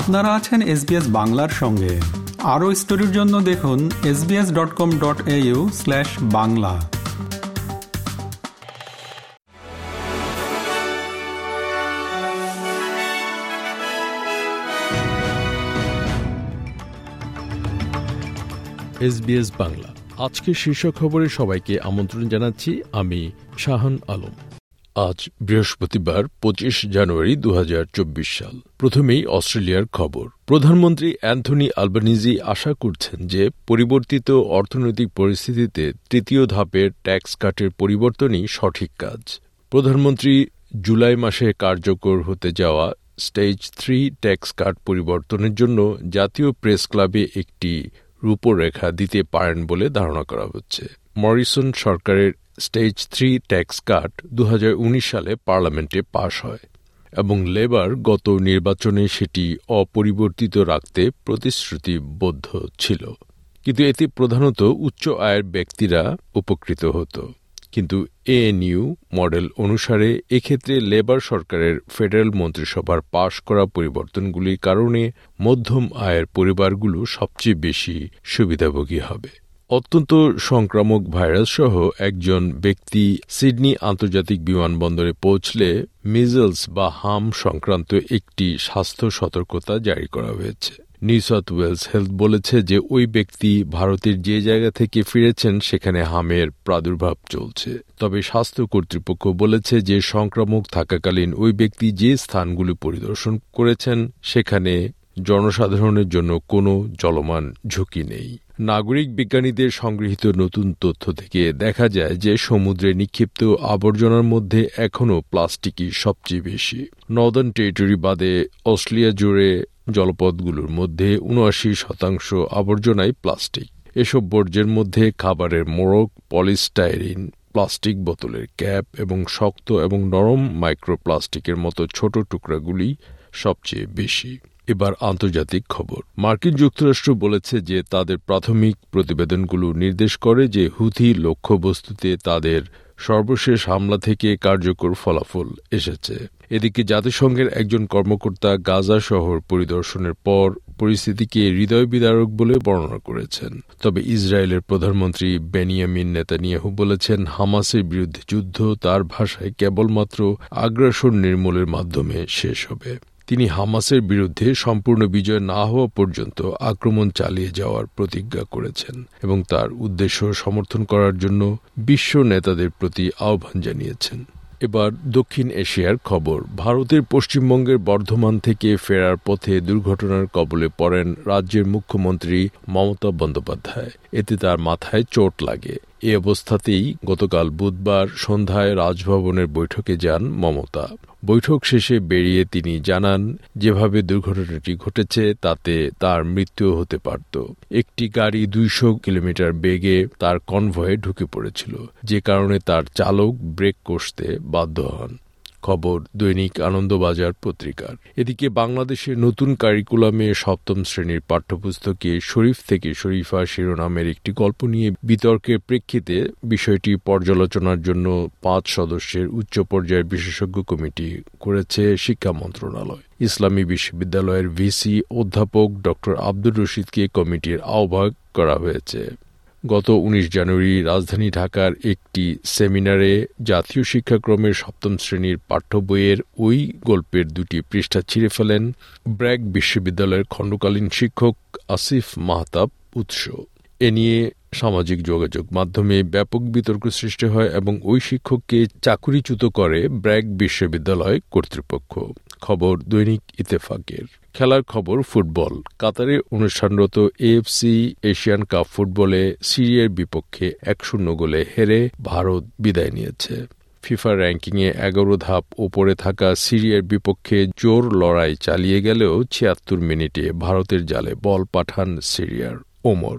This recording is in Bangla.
আপনারা আছেন এসবিএস বাংলার সঙ্গে। আরও স্টোরির জন্য দেখুন SBS dot com dot au slash Bangla. SBS Bangla. আজকে শীর্ষ খবরে সবাইকে আমন্ত্রণ জানাচ্ছি আমি শাহান আলম। আজ বৃহস্পতিবার, পঁচিশ জানুয়ারি দু হাজার চব্বিশ সাল। প্রথমেই অস্ট্রেলিয়ার খবর। প্রধানমন্ত্রী অ্যান্থনি আলবানিজি আশা করছেন যে পরিবর্তিত অর্থনৈতিক পরিস্থিতিতে তৃতীয় ধাপের ট্যাক্স কাটের পরিবর্তনই সঠিক কাজ। প্রধানমন্ত্রী জুলাই মাসে কার্যকর হতে যাওয়া স্টেজ থ্রি ট্যাক্স কাট পরিবর্তনের জন্য জাতীয় প্রেস ক্লাবে একটি রূপরেখা দিতে পারেন বলে ধারণা করা হচ্ছে। মরিসন সরকারের স্টেজ থ্রি ট্যাক্স কাট দু হাজার উনিশ সালে পার্লামেন্টে পাশ হয় এবং লেবার গত নির্বাচনে সেটি অপরিবর্তিত রাখতে প্রতিশ্রুতিবদ্ধ ছিল। কিন্তু এতে প্রধানত উচ্চ আয়ের ব্যক্তিরা উপকৃত হতো। কিন্তু এএনইউ মডেল অনুসারে এক্ষেত্রে লেবার সরকারের ফেডারেল মন্ত্রিসভার পাশ করা পরিবর্তনগুলির কারণে মধ্যম আয়ের পরিবারগুলো সবচেয়ে বেশি সুবিধাভোগী হবে। অত্যন্ত সংক্রামক ভাইরাস সহ একজন ব্যক্তি সিডনি আন্তর্জাতিক বিমানবন্দরে পৌঁছলে মিজলস বা হাম সংক্রান্ত একটি স্বাস্থ্য সতর্কতা জারি করা হয়েছে। নিউ সাউথ ওয়েলস হেলথ বলেছে যে ওই ব্যক্তি ভারতের যে জায়গা থেকে ফিরেছেন, সেখানে হামের প্রাদুর্ভাব চলছে। তবে স্বাস্থ্য কর্তৃপক্ষ বলেছে যে সংক্রামক থাকাকালীন ওই ব্যক্তি যে স্থানগুলি পরিদর্শন করেছেন, সেখানে জনসাধারণের জন্য কোনো চলমান ঝুঁকি নেই। নাগরিক বিজ্ঞানীদের সংগৃহীত নতুন তথ্য থেকে দেখা যায় যে সমুদ্রে নিক্ষিপ্ত আবর্জনার মধ্যে এখনও প্লাস্টিকই সবচেয়ে বেশি। নর্দার্ন টেরিটরি বাদে অস্ট্রেলিয়া জুড়ে জলপথগুলোর মধ্যে উনআশি শতাংশ আবর্জনাই প্লাস্টিক। এসব বর্জ্যের মধ্যে খাবারের মোড়ক, পলিস্টাইরিন, প্লাস্টিক বোতলের ক্যাপ এবং শক্ত এবং নরম মাইক্রোপ্লাস্টিকের মতো ছোট টুকরাগুলি সবচেয়ে বেশি। এবার আন্তর্জাতিক খবর। মার্কিন যুক্তরাষ্ট্র বলেছে যে তাদের প্রাথমিক প্রতিবেদনগুলো নির্দেশ করে যে হুথি লক্ষ্যবস্তুতে তাদের সর্বশেষ হামলা থেকে কার্যকর ফলাফল এসেছে। এদিকে জাতিসংঘের একজন কর্মকর্তা গাজা শহর পরিদর্শনের পর পরিস্থিতিকে হৃদয় বিদারক বলে বর্ণনা করেছেন। তবে ইসরায়েলের প্রধানমন্ত্রী বেনিয়ামিন নেতানিয়াহু বলেছেন, হামাসের বিরুদ্ধে যুদ্ধ তার ভাষায় কেবলমাত্র আগ্রাসন নির্মূলের মাধ্যমে শেষ হবে। তিনি হামাসের বিরুদ্ধে সম্পূর্ণ বিজয় না হওয়া পর্যন্ত আক্রমণ চালিয়ে যাওয়ার প্রতিজ্ঞা করেছেন এবং তার উদ্দেশ্য সমর্থন করার জন্য বিশ্ব নেতাদের প্রতি আহ্বান জানিয়েছেন। এবার দক্ষিণ এশিয়ার খবর। ভারতের পশ্চিমবঙ্গের বর্ধমান থেকে ফেরার পথে দুর্ঘটনার কবলে পড়েন রাজ্যের মুখ্যমন্ত্রী মমতা বন্দ্যোপাধ্যায়। এতে তার মাথায় চোট লাগে। এ অবস্থাতেই গতকাল বুধবার সন্ধ্যায় রাজভবনের বৈঠকে যান মমতা। বৈঠক শেষে বেরিয়ে তিনি জানান, যেভাবে দুর্ঘটনাটি ঘটেছে, তাতে তার মৃত্যু হতে পারত। একটি গাড়ি দুইশো কিলোমিটার বেগে তার কনভয়ে ঢুকে পড়েছিল। যে কারণে তার চালক ব্রেক কষতে বাধ্য হন। খবর, দৈনিক আনন্দবাজার পত্রিকার। এদিকে বাংলাদেশের নতুন কারিকুলামে সপ্তম শ্রেণির পাঠ্যপুস্তকে শরীফ থেকে শরীফা শিরোনামের একটি গল্প নিয়ে বিতর্কের প্রেক্ষিতে বিষয়টি পর্যালোচনার জন্য পাঁচ সদস্যের উচ্চ পর্যায়ের বিশেষজ্ঞ কমিটি করেছে শিক্ষা মন্ত্রণালয়। ইসলামী বিশ্ববিদ্যালয়ের ভিসি অধ্যাপক ড আব্দুর রশিদকে কমিটির আহ্বায়ক করা হয়েছে। গত ১৯ জানুয়ারি রাজধানী ঢাকার একটি সেমিনারে জাতীয় শিক্ষাক্রমের সপ্তম শ্রেণির পাঠ্য বইয়ের ওই গল্পের দুটি পৃষ্ঠা ছিঁড়ে ফেলেন ব্র্যাক বিশ্ববিদ্যালয়ের খণ্ডকালীন শিক্ষক আসিফ মাহতাব, উৎস। এ নিয়ে সামাজিক যোগাযোগ মাধ্যমে ব্যাপক বিতর্ক সৃষ্টি হয় এবং ওই শিক্ষককে চাকুরিচ্যুত করে ব্র্যাক বিশ্ববিদ্যালয় কর্তৃপক্ষ। খবর দৈনিক ইতেফাকের খেলার খবর ফুটবল। কাতারে অনুষ্ঠানরত এএফসি এশিয়ান কাপ ফুটবলে সিরিয়ার বিপক্ষে এক শূন্য গোলে হেরে ভারত বিদায় নিয়েছে। ফিফা র্যাঙ্কিংয়ে এগারো ধাপ ওপরে থাকা সিরিয়ার বিপক্ষে জোর লড়াই চালিয়ে গেলেও ছিয়াত্তর মিনিটে ভারতের জালে বল পাঠান সিরিয়ার ওমর।